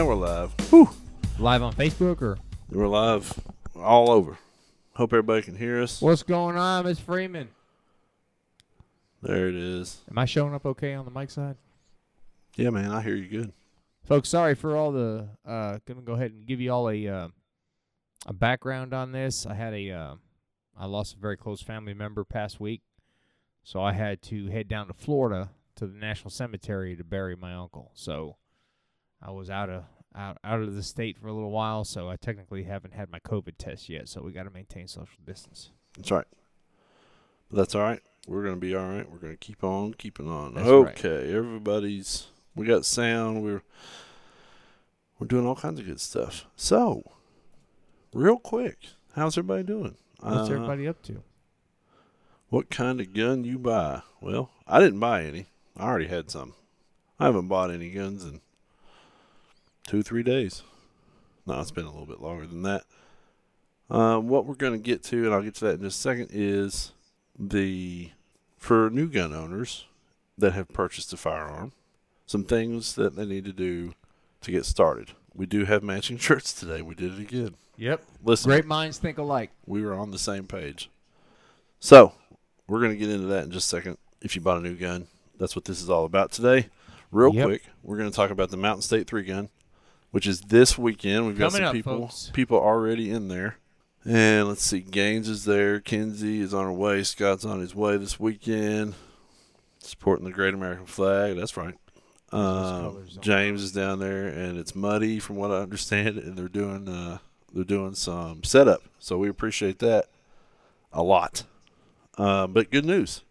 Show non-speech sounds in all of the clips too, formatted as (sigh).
And we're live. Whew. Live on Facebook or We're live all over. Hope everybody can hear us. what's going on, Miss Freeman? There it is. Am I showing up okay on the mic side? Yeah, man, I hear you good. Folks, sorry for all the. Uh, gonna go ahead and give you all a uh, a background on this. I had a uh, I lost a very close family member past week, so I had to head down to Florida to the National Cemetery to bury my uncle. So I was out of out out of the state for a little while. So I technically haven't had my COVID test yet. So we got to maintain social distance. That's right. But that's all right. We're gonna be all right. We're gonna keep on keeping on. That's right. okay, everybody's. We got sound. We're we're doing all kinds of good stuff. So, real quick, how's everybody doing? What's Uh, everybody up to? What kind of gun you buy? Well, I didn't buy any. I already had some. I haven't bought any guns in two, three days. No, it's been a little bit longer than that. Uh, what we're going to get to, and I'll get to that in just a second, is the for new gun owners that have purchased a firearm, some things that they need to do to get started. We do have matching (laughs) shirts today. We did it again. Yep. Listen, Great minds think alike. we were on the same page. So, we're going to get into that in just a second. If you bought a new gun, that's what this is all about today. Real Yep. quick, we're going to talk about the Mountain State 3 gun, which is this weekend. We've got Coming some up, people folks. people already in there. And let's see, Gaines is there, Kinsey is on her way, Scott's on his way this weekend, supporting the Great American Flag. That's right. Um, James is down there, and it's muddy from what I understand, and they're doing uh, they're doing some setup. So we appreciate that a lot. Uh, but good news,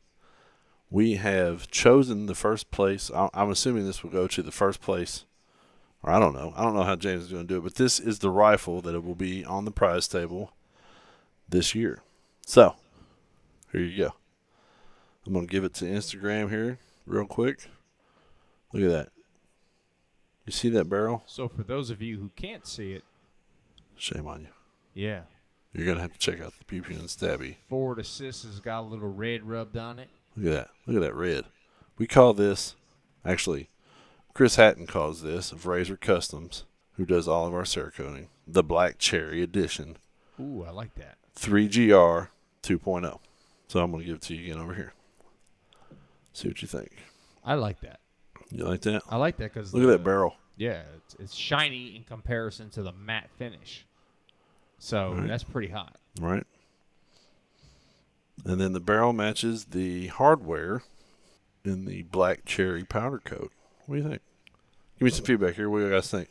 we have chosen the first place. I- I'm assuming this will go to the first place, or I don't know. I don't know how James is going to do it, but this is the rifle that it will be on the prize table this year. So here you go. I'm going to give it to Instagram here real quick. Look at that. You see that barrel? So for those of you who can't see it, Shame on you. yeah, You're gonna have to check out the pew pew and stabby. forward assist has got a little red rubbed on it. Look at that. Look at that red. We call this actually Chris Hatton calls this of Razor Customs, who does all of our Cerakoting, the Black Cherry Edition Ooh, I like that. 3GR 2.0. oh. So I'm gonna give it to you again over here. See what you think. I like that. You like that? I like that because Look at that barrel. Yeah, it's, it's shiny in comparison to the matte finish. So Right. that's pretty hot. right? And then the barrel matches the hardware in the black cherry powder coat. What do you think? Give me some feedback here. What do you guys think?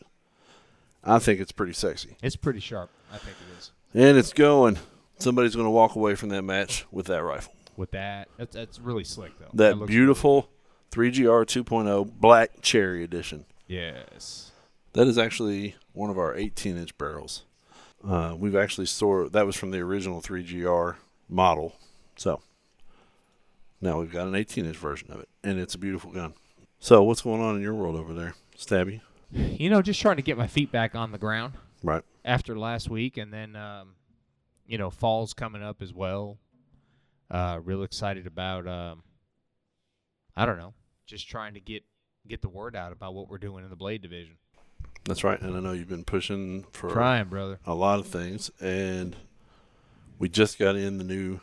I think it's pretty sexy. It's pretty sharp. I think it is. And it's going. Somebody's going to walk away from that match with that rifle. With that, that's, that's really slick though. That looks beautiful 3GR 2.0 black cherry edition. yes. That is actually one of our 18 inch barrels. Uh, we've actually stored that was from the original 3GR model. So now we've got an 18 inch version of it, and it's a beautiful gun. So what's going on in your world over there, Stabby? You know, just trying to get my feet back on the ground Right. after last week, and then um, you know, fall's coming up as well. Uh, real excited about. Um, I don't know, just trying to get get the word out about what we're doing in the blade division. That's right. And I know you've been pushing for Trying, brother. a lot of things, and we just got in the new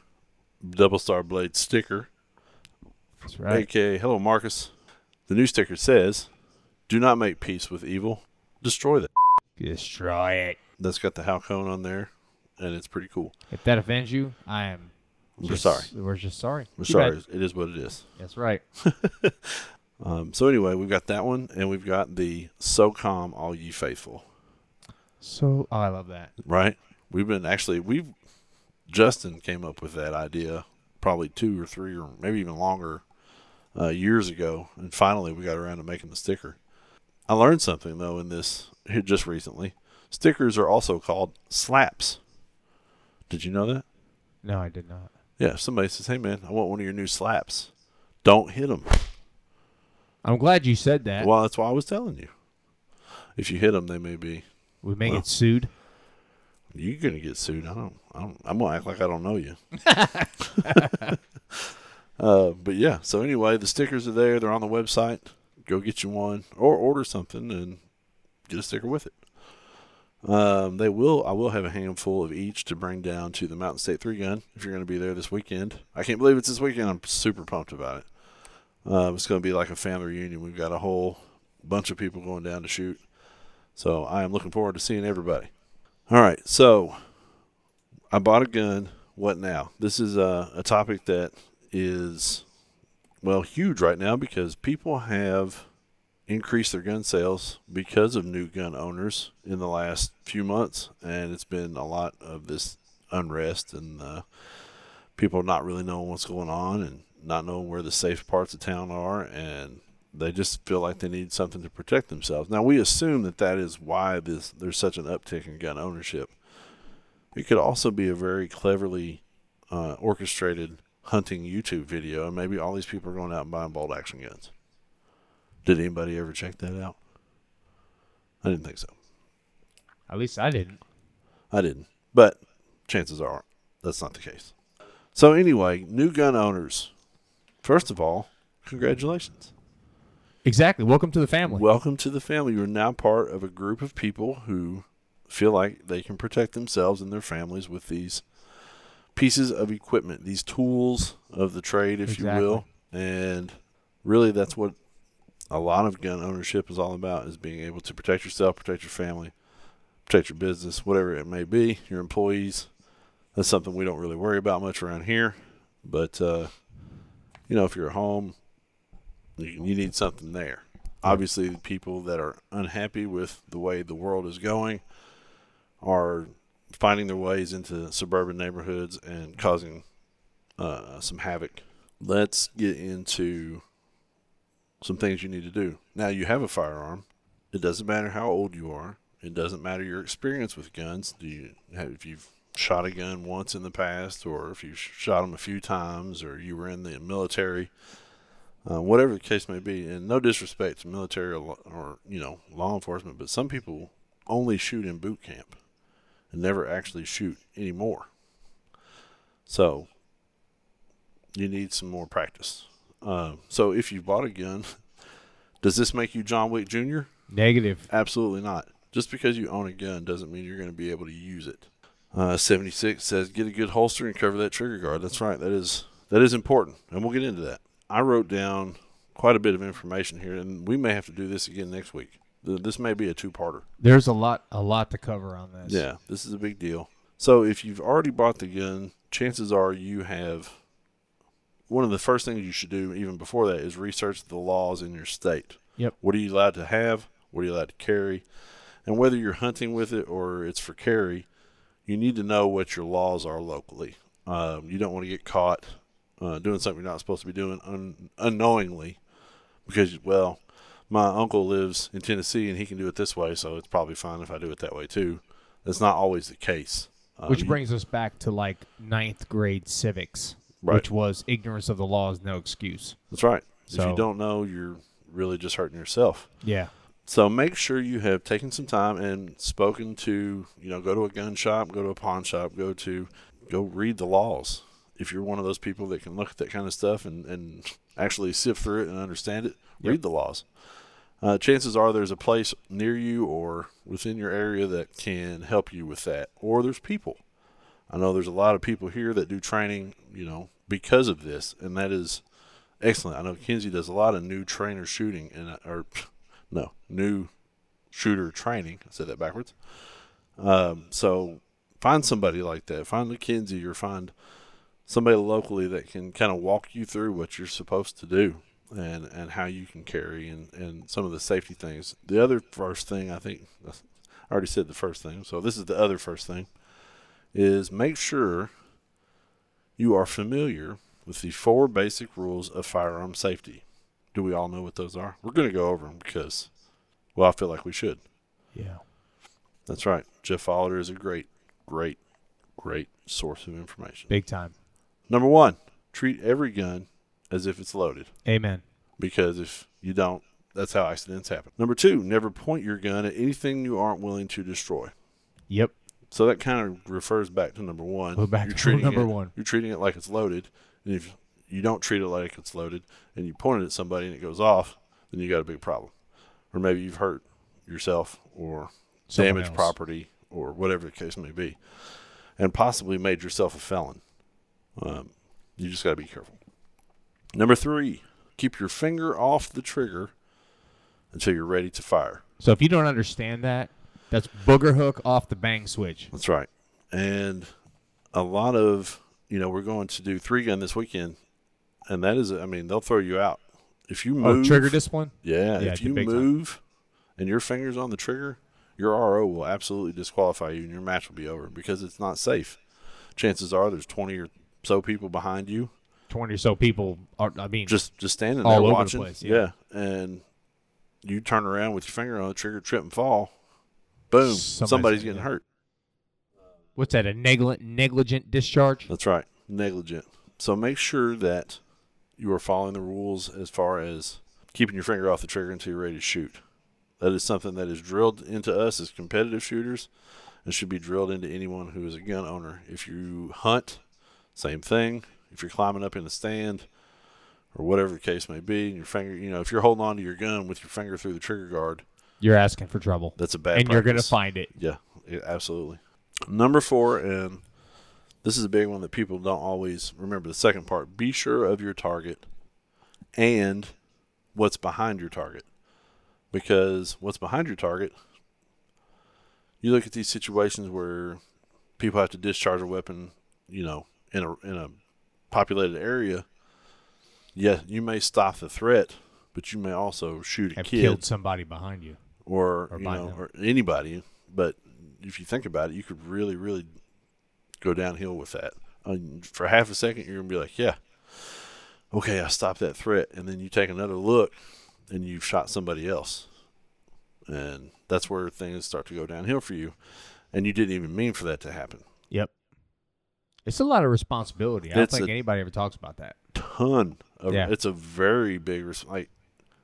Double Star Blade sticker. That's right. aka hello Marcus. The new sticker says, "Do not make peace with evil. Destroy that." (laughs) Destroy it. That's got the Halcone on there, and it's pretty cool. If that offends you, I am. We're just- sorry. We're just sorry. We're Too sorry. bad. It is what it is. That's right. (laughs) Um, so anyway, we've got that one, and we've got the SOCOM All Ye Faithful. So, oh, I love that. Right? We've been actually we've Justin came up with that idea probably two or three or maybe even longer uh, years ago, and finally we got around to making the sticker. I learned something though in this just recently. Stickers are also called slaps. Did you know that? No, I did not. Yeah. if Somebody says, "Hey man, I want one of your new slaps." Don't hit them. I'm glad you said that. Well, that's why I was telling you. If you hit them, they may be. we may well. get sued. You're gonna get sued. I don't. I don't I'm gonna act like I don't know you. (laughs) (laughs) uh, but yeah. So anyway, the stickers are there. They're on the website. Go get you one or order something, and get a sticker with it. Um, they will. I will have a handful of each to bring down to the Mountain State Three Gun if you're going to be there this weekend. I can't believe it's this weekend. I'm super pumped about it. Uh, it's going to be like a family reunion. We've got a whole bunch of people going down to shoot, so I am looking forward to seeing everybody. All right, so I bought a gun. What now? This is a, a topic that is well huge right now because people have increased their gun sales because of new gun owners in the last few months, and it's been a lot of this unrest and uh, people not really knowing what's going on and not knowing where the safe parts of town are, and they just feel like they need something to protect themselves. Now we assume that that is why this there's such an uptick in gun ownership. It could also be a very cleverly uh, orchestrated hunting YouTube video, and maybe all these people are going out and buying bolt action guns. Did anybody ever check that out? I didn't think so. At least I didn't. I didn't. But chances are that's not the case. So, anyway, new gun owners. First of all, congratulations. Exactly. Welcome to the family. Welcome to the family. You're now part of a group of people who feel like they can protect themselves and their families with these pieces of equipment, these tools of the trade, if Exactly. you will. And really, that's what a lot of gun ownership is all about: is being able to protect yourself, protect your family, protect your business, whatever it may be, your employees. That's something we don't really worry about much around here. But uh, you know, if you're at home, you, you need something there. Obviously, people that are unhappy with the way the world is going are finding their ways into suburban neighborhoods and causing uh, some havoc. Let's get into some things you need to do. Now, you have a firearm. It doesn't matter how old you are. It doesn't matter your experience with guns. Do you have, if you've shot a gun once in the past, or if you've shot them a few times, or you were in the military, uh, whatever the case may be. And no disrespect to military or, or you know law enforcement, but some people only shoot in boot camp and never actually shoot anymore. So you need some more practice. Um, so if you bought a gun, (laughs) does this make you John Wick Jr.? Negative. Absolutely not. Just because you own a gun doesn't mean you're going to be able to use it. Uh, 76 says get a good holster and cover that trigger guard. That's right. That is that is important, and we'll get into that. I wrote down quite a bit of information here, and we may have to do this again next week. Th- This may be a two-parter. There's a lot, a lot to cover on this. Yeah, this is a big deal. So if you've already bought the gun, chances are you have one of the first things you should do even before that is research the laws in your state. Yep. What are you allowed to have? What are you allowed to carry? And whether you're hunting with it or it's for carry, you need to know what your laws are locally. Um, you don't want to get caught uh, doing something you're not supposed to be doing un- unknowingly because, well, my uncle lives in Tennessee and he can do it this way, so it's probably fine if I do it that way too. That's not always the case. Uh, Which brings us back to like ninth grade civics, Right. which was ignorance of the law is no excuse. That's right. if you don't know, you're really just hurting yourself. Yeah. So make sure you have taken some time and spoken to, you know, go to a gun shop, go to a pawn shop, go to, go read the laws. If you're one of those people that can look at that kind of stuff and, and actually sift through it and understand it, Yep. read the laws. Uh, chances are there's a place near you or within your area that can help you with that, or there's people. I know there's a lot of people here that do training, you know, because of this, and that is excellent. I know Kinsey does a lot of new trainer shooting, and uh, or (laughs) no new shooter training. I said that backwards. Um, so find somebody like that. Find a Kinsey or find somebody locally that can kind of walk you through what you're supposed to do and and how you can carry and and some of the safety things. The other first thing I think I already said the first thing. So this is the other first thing is make sure you are familiar with the four basic rules of firearm safety. Do we all know what those are? We're going to go over them because, well, I feel like we should. Yeah. That's right. Jeff Hollader is a great, great, great source of information. Big time. Number one, treat every gun as if it's loaded Amen. because if you don't, that's how accidents happen. Number two, never point your gun at anything you aren't willing to destroy. Yep. So that kind of refers back to number one. Back you're to treating number it, one. You're treating it like it's loaded, and if you don't treat it like it's loaded, and you point it at somebody and it goes off, then you got a big problem. Or maybe you've hurt yourself or Someone damaged else. property or whatever the case may be, and possibly made yourself a felon. Um, you just got to be careful. Number three, keep your finger off the trigger until you're ready to fire. So if you don't understand that, that's booger hook off the bang switch. That's right. And a lot of, you know, we're going to do three gun this weekend, and that is, I mean, they'll throw you out. If you Oh, move, trigger discipline. yeah, Yeah, if you big time. move and your finger's on the trigger, your RO will absolutely disqualify you and your match will be over because it's not safe. Chances are there's 20 or so people behind you Twenty or so people are. I mean, just just standing All there over the watching. place, yeah. and you turn around with your finger on the trigger, trip and fall. Boom, Somebody's somebody's getting hurt. what's that? A negligent negligent discharge. That's right. Negligent. So make sure that you are following the rules as far as keeping your finger off the trigger until you're ready to shoot. That is something that is drilled into us as competitive shooters and should be drilled into anyone who is a gun owner. If you hunt, same thing. If you're climbing up in a stand or whatever the case may be, and your finger, you know, if you're holding on to your gun with your finger through the trigger guard, You're asking for trouble, that's a bad and you're gonna find it. Yeah, yeah, absolutely. Number four, and this is a big one that people don't always remember. The second part: be sure of your target and what's behind your target, because what's behind your target. You look at these situations where people have to discharge a weapon, you know, in a in a populated area. Yeah, you may stop the threat, but you may also shoot a Have kid killed somebody behind you. or, Or you know, them. or anybody. But if you think about it, you could really, really go downhill with that. Um, for half a second, you're gonna be like, "Yeah, okay, I stopped that threat," and then you take another look, and you've shot somebody else, and that's where things start to go downhill for you, and you didn't even mean for that to happen. Yep. It's a lot of responsibility. I don't It's think a- anybody ever talks about that. Ton of Yeah. it's a very big res- like.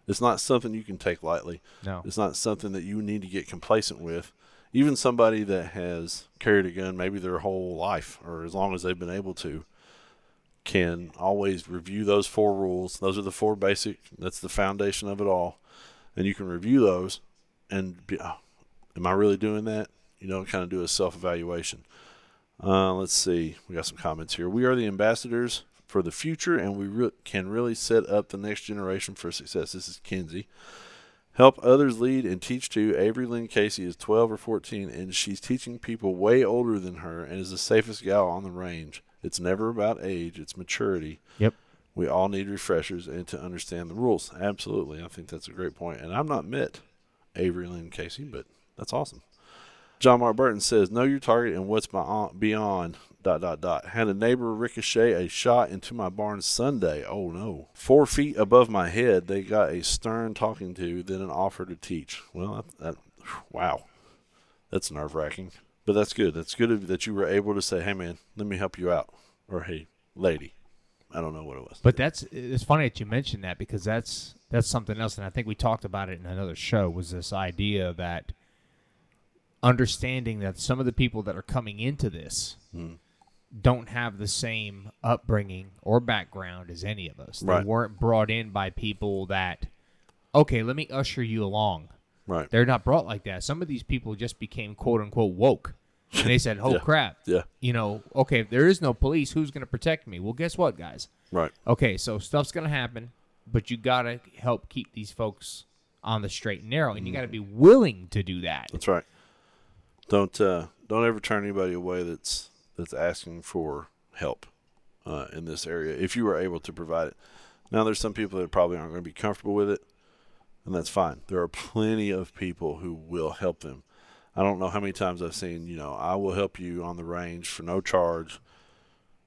It's not something you can take lightly. No. It's not something that you need to get complacent with. Even somebody that has carried a gun maybe their whole life or as long as they've been able to can always review those four rules. Those are the four basic, that's the foundation of it all. And you can review those and be, oh, am I really doing that? You know, kind of do a self evaluation. Uh, let's see. We got some comments here. We are the ambassadors for the future, and we re- can really set up the next generation for success. This is Kinsey. Help others lead and teach too. Avery Lynn Casey is 12 or 14, and she's teaching people way older than her and is the safest gal on the range. It's never about age, it's maturity. Yep. We all need refreshers and to understand the rules. Absolutely. I think that's a great point. And I'm not met Avery Lynn Casey, but that's awesome. John Mark Burton says, Know your target and what's beyond, beyond dot dot dot. Had a neighbor ricochet a shot into my barn Sunday. Oh no. Four feet above my head, they got a stern talking to, then an offer to teach. Well, that, that wow. That's nerve wracking. But that's good. That's good that you were able to say, Hey man, let me help you out. Or hey, lady. I don't know what it was. But that's it's funny that you mentioned that because that's that's something else, and I think we talked about it in another show. Was this idea that understanding that some of the people that are coming into this Hmm. don't have the same upbringing or background as any of us. They weren't brought in by people that okay, let me usher you along. right. They're not brought like that. Some of these people just became quote unquote woke. And they said, (laughs) "Oh Yeah. crap, Yeah. you know, okay, if there is no police, who's going to protect me?" Well, guess what, guys? Right. Okay, so stuff's gonna happen, but you gotta help keep these folks on the straight and narrow, and you gotta be willing to do that. That's right. Don't uh, don't ever turn anybody away that's that's asking for help uh, in this area if you are able to provide it. Now, there's some people that probably aren't going to be comfortable with it, and that's fine. There are plenty of people who will help them. I don't know how many times I've seen, you know, I will help you on the range for no charge.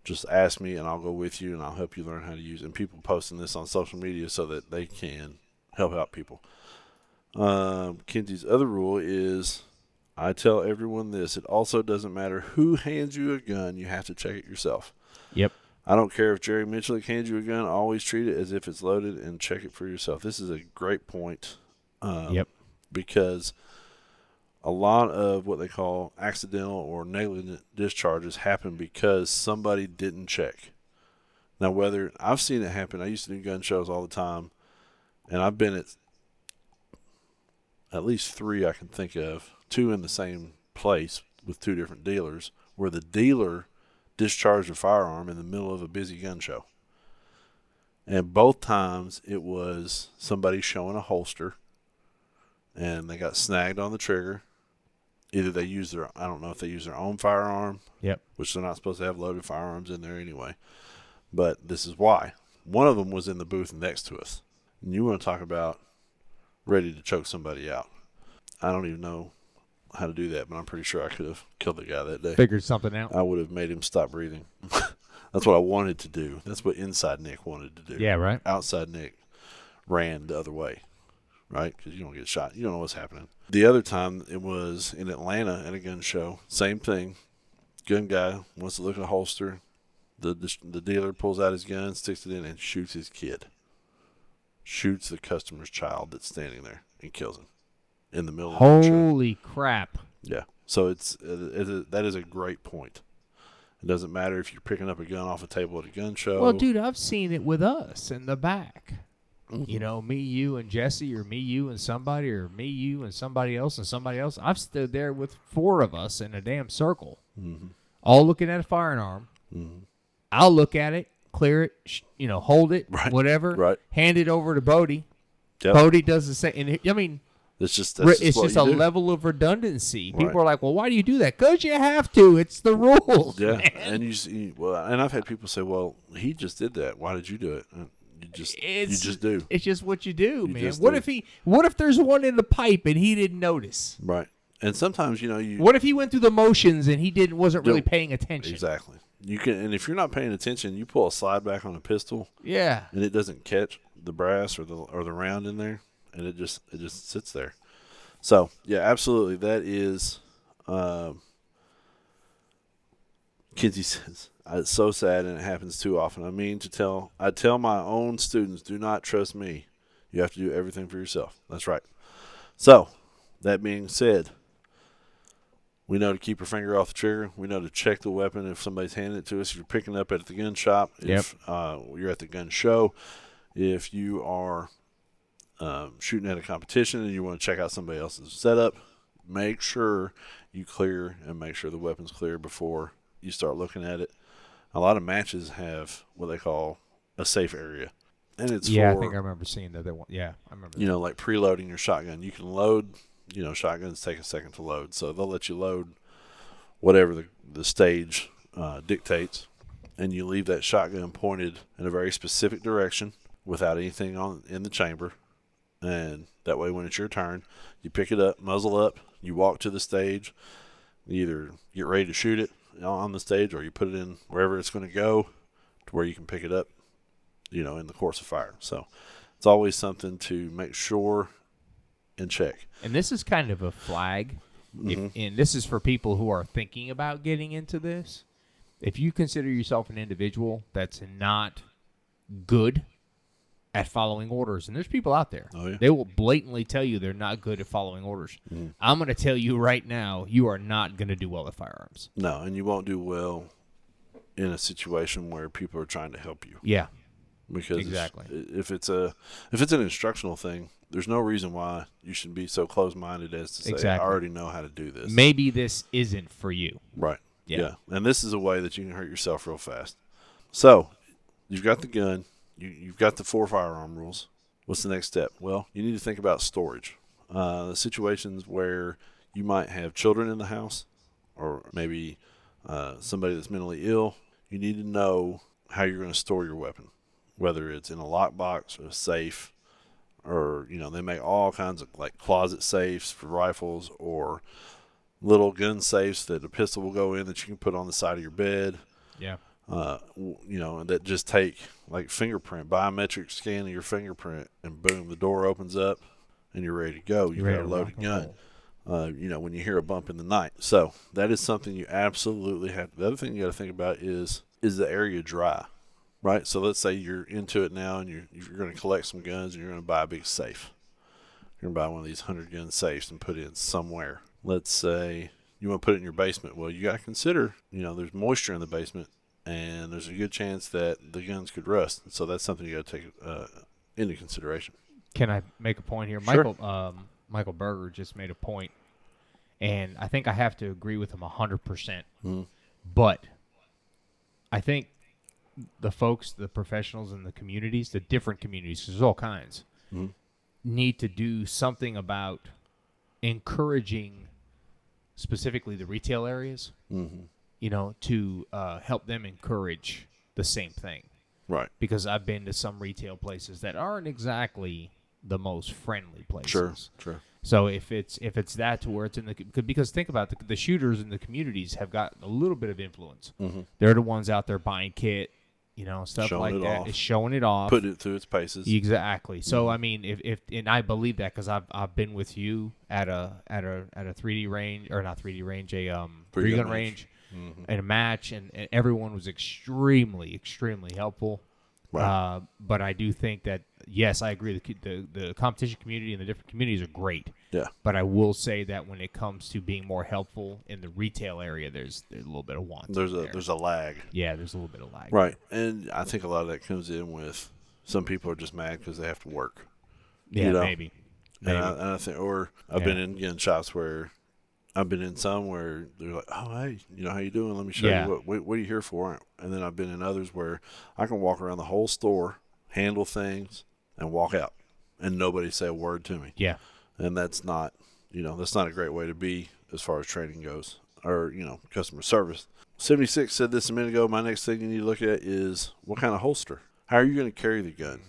Just ask me, and I'll go with you, and I'll help you learn how to use. And people posting this on social media so that they can help out people. Um, Kinsey's other rule is I tell everyone this it also doesn't matter who hands you a gun, you have to check it yourself. Yep. I don't care if Jerry Mitchell hands you a gun, always treat it as if it's loaded and check it for yourself. This is a great point. Um, Yep. Because a lot of what they call accidental or negligent discharges happen because somebody didn't check. Now, whether I've seen it happen, I used to do gun shows all the time, and I've been at at least three I can think of, two in the same place with two different dealers, where the dealer discharged a firearm in the middle of a busy gun show. And both times it was somebody showing a holster and they got snagged on the trigger. Either they use their, I don't know if they use their own firearm, Yep. which they're not supposed to have loaded firearms in there anyway. But this is why. One of them was in the booth next to us. And you want to talk about ready to choke somebody out. I don't even know how to do that, but I'm pretty sure I could have killed the guy that day. Figured something out. I would have made him stop breathing. (laughs) That's what I wanted to do. That's what inside Nick wanted to do. Yeah, right. Outside Nick ran the other way, right? Because you don't get shot. You don't know what's happening. The other time it was in Atlanta at a gun show. Same thing. Gun guy wants to look at a holster. The, the the dealer pulls out his gun, sticks it in, and shoots his kid. Shoots the customer's child that's standing there and kills him in the middle of the. Holy crap! Yeah. So it's it, it, that is a great point. It doesn't matter if you're picking up a gun off a table at a gun show. Well, dude, I've seen it with us in the back. Mm-hmm. You know, me, you, and Jesse, or me, you, and somebody, or me, you, and somebody else, and somebody else. I've stood there with four of us in a damn circle, Mm-hmm. all looking at a firearm. I'll look at it, clear it, sh- you know, hold it, Right, whatever. right. Hand it over to Bodie. Yep. Bodie does the same. And I mean, It's just it's what just a do. level of redundancy. People Right. are like, "Well, why do you do that?" Because you have to. It's the rules. Yeah, man. and you see, well, and I've had people say, "Well, he just did that. Why did you do it?" You just, It's, you just do, It's just what you do, You man. What do. if he? What if there's one in the pipe and he didn't notice? right? And sometimes, you know, you What if he went through the motions and he didn't wasn't really paying attention? exactly. You can, and if you're not paying attention, you pull a slide back on a pistol, Yeah. and it doesn't catch the brass or the or the round in there, and it just it just sits there. So yeah, absolutely, that is. Um, Kinsey (laughs) says "Uh, it's so sad and it happens too often. I mean to tell I tell my own students, do not trust me. You have to do everything for yourself. That's right. So, that being said, we know to keep your finger off the trigger. We know to check the weapon if somebody's handing it to us. If you're picking up at the gun shop, if uh, you're at the gun show, if you are um, shooting at a competition and you want to check out somebody else's setup, make sure you clear and make sure the weapon's clear before you start looking at it. A lot of matches have what they call a safe area, and it's yeah, for I think I remember seeing that. other one. Yeah, I remember. you know, like preloading your shotgun. You can load, you know, shotguns take a second to load, so they'll let you load whatever the the stage uh, dictates, and you leave that shotgun pointed in a very specific direction without anything on in the chamber, and that way when it's your turn, you pick it up, muzzle up, you walk to the stage, you either get ready to shoot it on the stage or you put it in wherever it's going to go to where you can pick it up, you know, in the course of fire. So it's always something to make sure and check. And this is kind of a flag. If, Mm-hmm. and this is for people who are thinking about getting into this. If you consider yourself an individual that's not good at following orders, and there's people out there, Oh, yeah. They will blatantly tell you they're not good at following orders. I'm going to tell you right now, you are not going to do well at firearms. No, and you won't do well in a situation where people are trying to help you Yeah, because Exactly. if it's a if it's an instructional thing, there's no reason why you should be so close-minded as to say I already know how to do this. maybe this isn't for you. Right. Yeah. Yeah. And this is a way that you can hurt yourself real fast. So, you've got the gun, you, you've got the four firearm rules. What's the next step? Well, you need to think about storage. Uh, the situations where you might have children in the house or maybe uh, somebody that's mentally ill, you need to know how you're going to store your weapon, whether it's in a lockbox or a safe, or, you know, they make all kinds of like closet safes for rifles or little gun safes that a pistol will go in that you can put on the side of your bed. Yeah. Uh, you know, that just take like fingerprint, biometric scan of your fingerprint, and boom, the door opens up, and you're ready to go. You've got a loaded gun. Uh, you know, when you hear a bump in the night, so that is something you absolutely have. The other thing you got to think about is is the area dry, right? So let's say you're into it now, and you're you're going to collect some guns, and you're going to buy a big safe. You're going to buy one of these hundred gun safes and put it in somewhere. Let's say you want to put it in your basement. Well, you got to consider, you know, there's moisture in the basement, and there's a good chance that the guns could rust. So that's something you got to take uh, into consideration. Can I make a point here, Sure. Michael? Um, Michael Berger just made a point, and I think I have to agree with him hundred percent. Mhm. But I think the folks, the professionals in the communities, the different communities, there's all kinds, Mhm. need to do something about encouraging specifically the retail areas. Mm-hmm. You know, to uh, help them encourage the same thing Right. because I've been to some retail places that aren't exactly the most friendly places. Sure. Sure. So if it's if it's that to where it's in the because think about the, the shooters in the communities have got a little bit of influence. Mm-hmm. They're the ones out there buying kit, you know, stuff Showing like that. off. It's showing it off. putting it through its paces. Exactly. So Mhm. I mean, if, if and I believe that because I've I've been with you at a at a at a 3D range or not 3D range a um Three gun range. range Mhm. in a match, and, and everyone was extremely extremely helpful. Uh, but I do think that yes, I agree. The, the the competition community and the different communities are great. Yeah. But I will say that when it comes to being more helpful in the retail area, there's, there's a little bit of want. There's a there. there's a lag. yeah, there's a little bit of lag. Right. And I think a lot of that comes in with some people are just mad because they have to work. Yeah, You know? maybe. And Maybe. I, and I think, or I've been Yeah. in gun shops where I've been in some where they're like, "Oh, hey, you know how you doing? Let me show Yeah. you what, what what are you here for?" And then I've been in others where I can walk around the whole store, handle things, and walk out, and nobody say a word to me. yeah. And that's not, you know, that's not a great way to be as far as training goes, or you know, customer service. Seventy six said this a minute ago. My next thing you need to look at is what kind of holster. How are you going to carry the gun?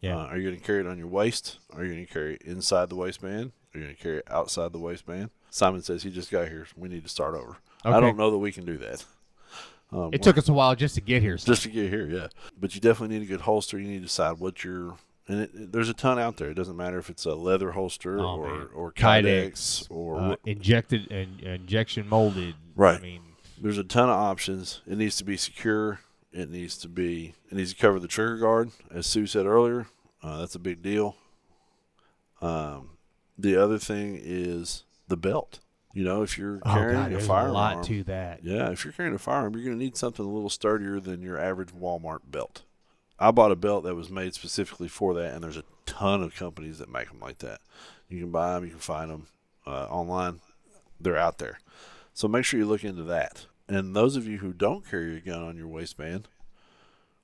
Yeah. Uh, are you going to carry it on your waist? Are you going to carry it inside the waistband? Are you going to carry it outside the waistband? Simon says he just got here. We need to start over. I don't know that we can do that. Um, It took us a while just to get here. So. just to get here, yeah. But you definitely need a good holster. You need to decide what your and it, it- there's a ton out there. It doesn't matter if it's a leather holster Oh, or man. or Kydex, Kydex or uh, injected and injection molded. Right. I mean, there's a ton of options. It needs to be secure. It needs to be. It needs to cover the trigger guard, as Sue said earlier. Uh, that's a big deal. Um, the other thing is the belt. You know, if you're oh carrying god, a there's a firearm, lot to that. yeah, if you're carrying a firearm, you're going to need something a little sturdier than your average Walmart belt. I bought a belt that was made specifically for that, and there's a ton of companies that make them like that. You can buy them, you can find them uh, online. They're out there. So make sure you look into that. And those of you who don't carry a gun on your waistband,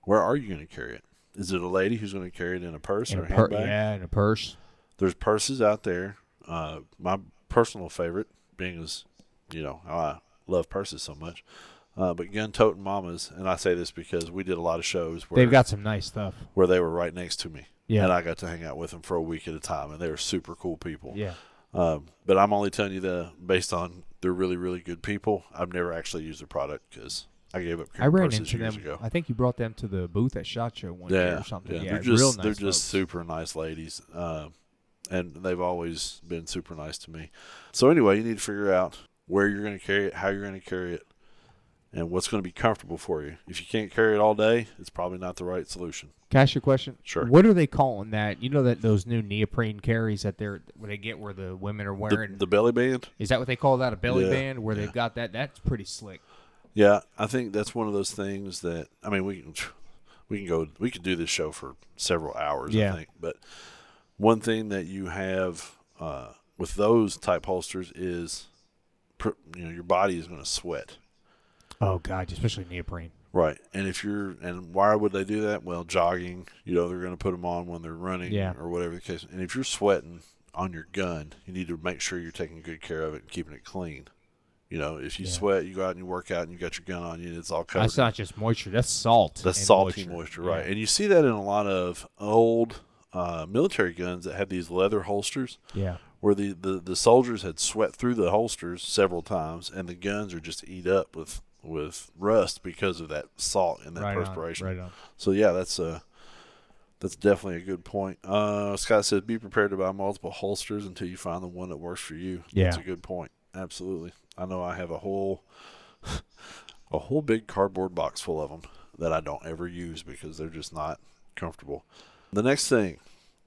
where are you going to carry it? Is it a lady who's going to carry it in a purse In or a per- handbag? yeah, in a purse. There's purses out there. Uh, my personal favorite, being as you know, I love purses so much. Uh, but gun toting mamas, and I say this because we did a lot of shows where They've got some nice stuff. where they were right next to me, Yeah. and I got to hang out with them for a week at a time, and they were super cool people. yeah. Um, but I'm only telling you that based on they're really really good people. I've never actually used their product because I gave up. I ran into years them. ago. I think you brought them to the booth at Shot Show one year Yeah, or something. yeah, Yeah, they're just real nice they're just super nice ladies, um, and they've always been super nice to me. So anyway, you need to figure out where you're going to carry it, how you're going to carry it, and what's going to be comfortable for you. If you can't carry it all day, it's probably not the right solution. Can I ask you a question? Sure. What are they calling that? You know that those new neoprene carries that they're where they get where the women are The, wearing. the belly band, is that what they call that? A belly Yeah, band where yeah. they've got that? That's pretty slick. yeah, I think that's one of those things that I mean we can we can go we could do this show for several hours. Yeah. I think, but one thing that you have uh, with those type holsters is, you know, your body is going to sweat. Oh god, especially neoprene. Right. And if you're, and why would they do that? Well, jogging, you know, they're going to put them on when they're running Yeah. or whatever the case. And if you're sweating on your gun, you need to make sure you're taking good care of it and keeping it clean. You know, if you Yeah. sweat, you go out and you work out and you got your gun on you, and it's all covered. That's not just moisture. That's salt. That's salty moisture, right? Yeah. And you see that in a lot of old uh, military guns that have these leather holsters Yeah. where the, the, the soldiers had sweat through the holsters several times and the guns are just eat up with with rust because of that salt and that right perspiration. On, right on. So yeah, that's a that's definitely a good point. Uh, Scott says be prepared to buy multiple holsters until you find the one that works for you. That's Yeah. a good point. Absolutely. I know I have a whole (laughs) a whole big cardboard box full of them that I don't ever use because they're just not comfortable. The next thing,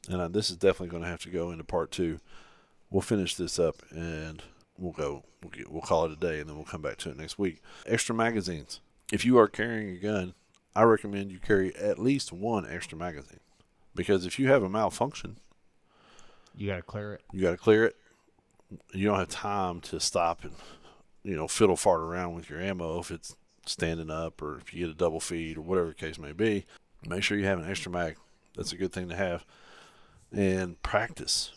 and this is definitely going to have to go into part two. We'll finish this up and we'll go. We'll, get, we'll call it a day, and then we'll come back to it next week. Extra magazines. If you are carrying a gun, I recommend you carry at least one extra magazine because if you have a malfunction, You got to clear it. You got to clear it. You don't have time to stop and you know fiddle fart around with your ammo if it's standing up or if you get a double feed or whatever the case may be. Make sure you have an extra mag. That's a good thing to have. And practice.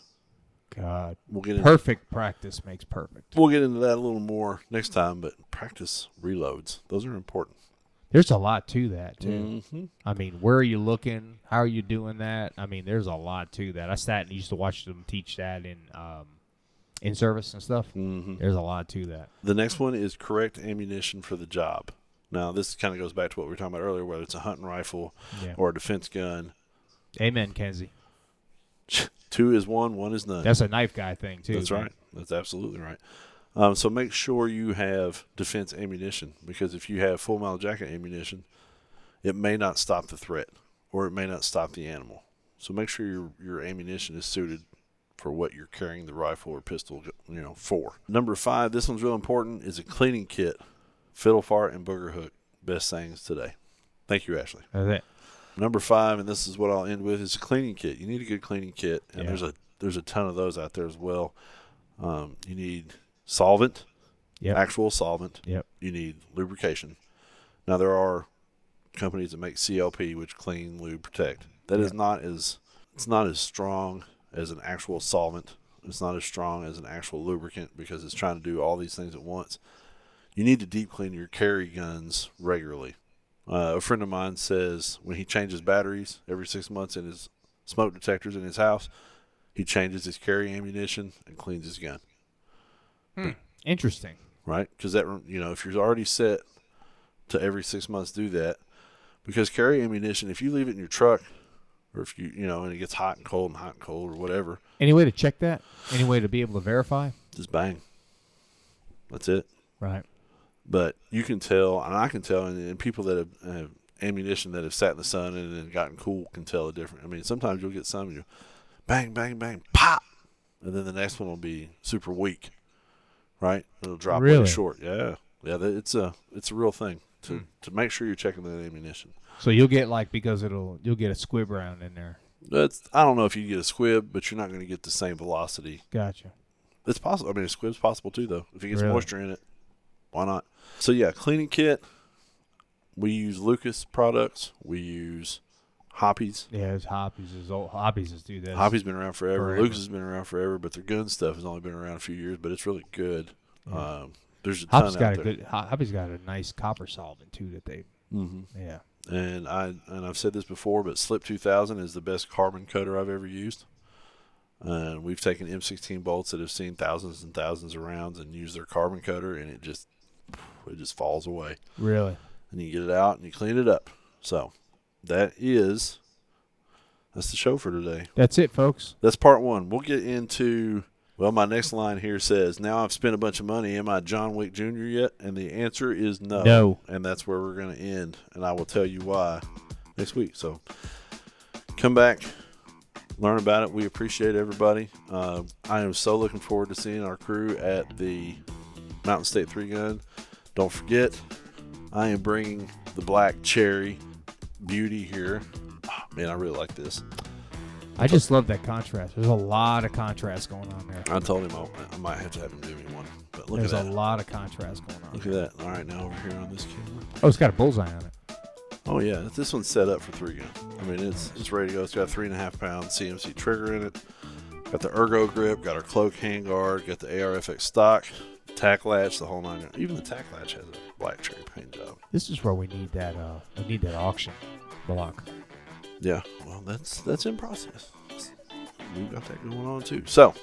God, We'll get into, perfect practice makes perfect. we'll get into that a little more next time, but practice reloads. Those are important. There's a lot to that too. hmm I mean, where are you looking? How are you doing that? I mean, there's a lot to that. I sat and used to watch them teach that in um, in service and stuff. hmm There's a lot to that. The next one is correct ammunition for the job. Now, this kind of goes back to what we were talking about earlier, whether it's a hunting rifle Yeah. or a defense gun. Amen, Kinsey. (laughs) Two is one, one is none. That's a knife guy thing too. That's man. right. That's absolutely right. Um, so make sure you have defense ammunition because if you have full metal jacket ammunition, it may not stop the threat or it may not stop the animal. So make sure your your ammunition is suited for what you're carrying the rifle or pistol, you know, for. Number five, this one's real important, is a cleaning kit. Fiddle fart and booger hook, best things today. Thank you, Ashley. That's it. Number five, and this is what I'll end with, is a cleaning kit. You need a good cleaning kit, and Yeah. there's a there's a ton of those out there as well. Um, you need solvent, Yep. actual solvent. Yep. You need lubrication. Now there are companies that make CLP, which clean, lube, protect. That is Yeah. not as it's not as strong as an actual solvent. It's not as strong as an actual lubricant because it's trying to do all these things at once. You need to deep clean your carry guns regularly. Uh, a friend of mine says when he changes batteries every six months in his smoke detectors in his house, he changes his carry ammunition and cleans his gun. Interesting. Right? Because that you know if you're already set to every six months do that, because carry ammunition if you leave it in your truck or if you you know and it gets hot and cold and hot and cold or whatever, Any way to check that? Any way to be able to verify? just bang. That's it. Right. But you can tell, and I can tell, and, and people that have, have ammunition that have sat in the sun and then gotten cool can tell the difference. I mean, sometimes you'll get some, you bang, bang, bang, pop, and then the next one will be super weak, right? It'll drop Really? really short. Yeah, yeah, it's a it's a real thing to Hmm. to make sure you're checking that ammunition. So you'll get like because it'll you'll get a squib round in there. That's I don't know if you get a squib, but you're not going to get the same velocity. Gotcha. It's possible. I mean, a squib's possible too, though. If it gets Really? moisture in it, why not? So yeah, cleaning kit. We use Lucas products. We use Hoppe's. Yeah, it's Hoppe's is old Hoppe's is do this. Hoppe's been around forever. Forever. Lucas has been around forever, but their gun stuff has only been around a few years. But it's really good. Yeah. Um, there's a ton Hoppe's out got a there. good Ho- Hoppe's got a nice copper solvent too that they Mm-hmm. yeah. And I and I've said this before, but Slip 2000 is the best carbon cutter I've ever used. And we've taken M16 bolts that have seen thousands and thousands of rounds and used their carbon cutter, and it just it just falls away. Really? And you get it out and you clean it up. So that is that's the show for today. That's it, folks. That's part one. We'll get into well, my next line here says, "Now I've spent a bunch of money. Am I John Wick Jr. yet?" And the answer is no. No. And that's where we're going to end, and I will tell you why next week. So come back, learn about it. We appreciate everybody. Uh, I am so looking forward to seeing our crew at the Mountain State Three Gun. Don't forget, I am bringing the Black Cherry Beauty here. Oh, man, I really like this. I just love that contrast. There's a lot of contrast going on there. I told him I, I might have to have him do me one. But look There's at a that. lot of contrast going on. Look at that. All right, now over here on this camera. Oh, it's got a bullseye on it. Oh yeah, this one's set up for three gun. I mean, it's it's ready to go. It's got a three and a half pound CMC trigger in it. Got the ergo grip. Got our cloak handguard. Got the ARFX stock. Tack latch. The whole nine. Even the tack latch has a black cherry paint job. This is where we need that. Uh, we need that auction block. Yeah. Well, that's that's in process. We've got that going on too. So.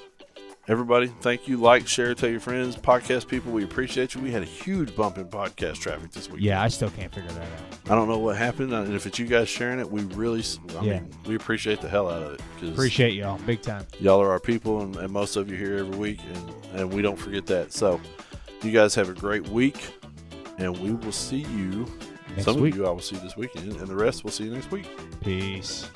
Everybody, thank you. Like, share, tell your friends. Podcast people, we appreciate you. We had a huge bump in podcast traffic this week. Yeah, I still can't figure that out. I don't know what happened, and if it's you guys sharing it, we really, I Yeah. mean, we appreciate the hell out of it. 'cause Appreciate y'all, big time. y'all are our people, and, and most of you here every week, and, and we don't forget that. So, you guys have a great week, and we will see you. Next some week. of you I will see this weekend, and the rest we'll see you next week. Peace.